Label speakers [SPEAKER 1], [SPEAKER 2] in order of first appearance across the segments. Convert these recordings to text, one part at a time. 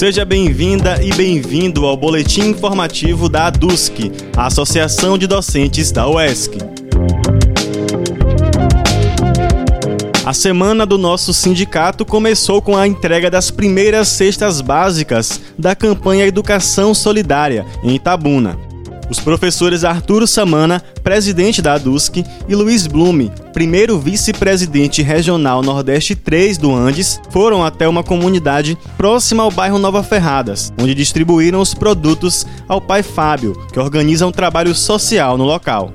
[SPEAKER 1] Seja bem-vinda e bem-vindo ao boletim informativo da ADUSC, a Associação de Docentes da UESC. A semana do nosso sindicato começou com a entrega das primeiras cestas básicas da campanha Educação Solidária, em Itabuna. Os professores Arturo Samana, presidente da ADUSC, e Luiz Blume, primeiro vice-presidente regional Nordeste 3 do Andes, foram até uma comunidade próxima ao bairro Nova Ferradas, onde distribuíram os produtos ao pai Fábio, que organiza um trabalho social no local.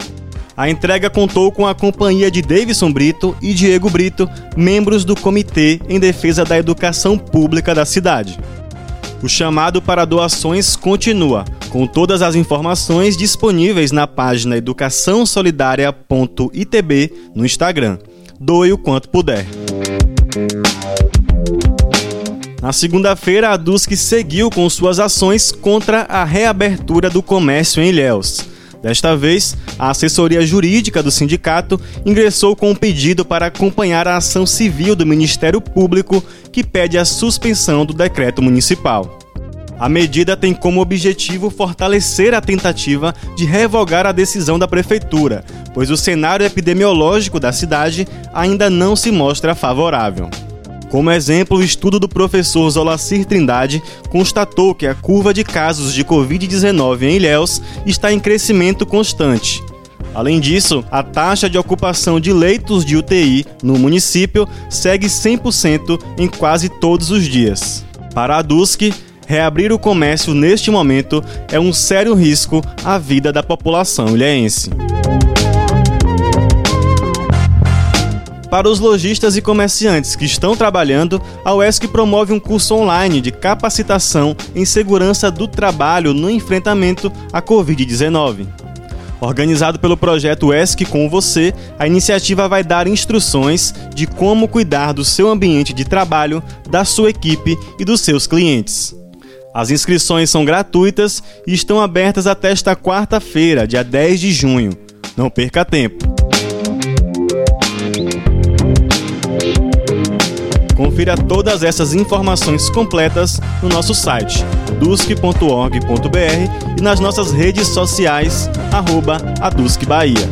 [SPEAKER 1] A entrega contou com a companhia de Davidson Brito e Diego Brito, membros do Comitê em Defesa da Educação Pública da cidade. O chamado para doações continua, com todas as informações disponíveis na página educaçãosolidaria.itb no Instagram. Doe o quanto puder. Na segunda-feira, a DUSC seguiu com suas ações contra a reabertura do comércio em Ilhéus. Desta vez, a assessoria jurídica do sindicato ingressou com um pedido para acompanhar a ação civil do Ministério Público que pede a suspensão do decreto municipal. A medida tem como objetivo fortalecer a tentativa de revogar a decisão da prefeitura, pois o cenário epidemiológico da cidade ainda não se mostra favorável. Como exemplo, o estudo do professor Zolacir Trindade constatou que a curva de casos de Covid-19 em Ilhéus está em crescimento constante. Além disso, a taxa de ocupação de leitos de UTI no município segue 100% em quase todos os dias. Para a DUSC, reabrir o comércio neste momento é um sério risco à vida da população ilhéense. Para os lojistas e comerciantes que estão trabalhando, a UESC promove um curso online de capacitação em segurança do trabalho no enfrentamento à Covid-19. Organizado pelo projeto ESC com você, a iniciativa vai dar instruções de como cuidar do seu ambiente de trabalho, da sua equipe e dos seus clientes. As inscrições são gratuitas e estão abertas até esta quarta-feira, dia 10 de junho. Não perca tempo. Confira todas essas informações completas no nosso site dusc.org.br e nas nossas redes sociais, arroba Bahia.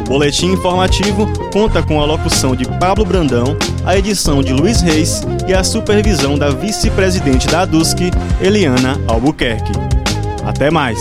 [SPEAKER 1] O boletim informativo conta com a locução de Pablo Brandão, a edição de Luiz Reis e a supervisão da vice-presidente da ADUSC, Eliana Albuquerque. Até mais!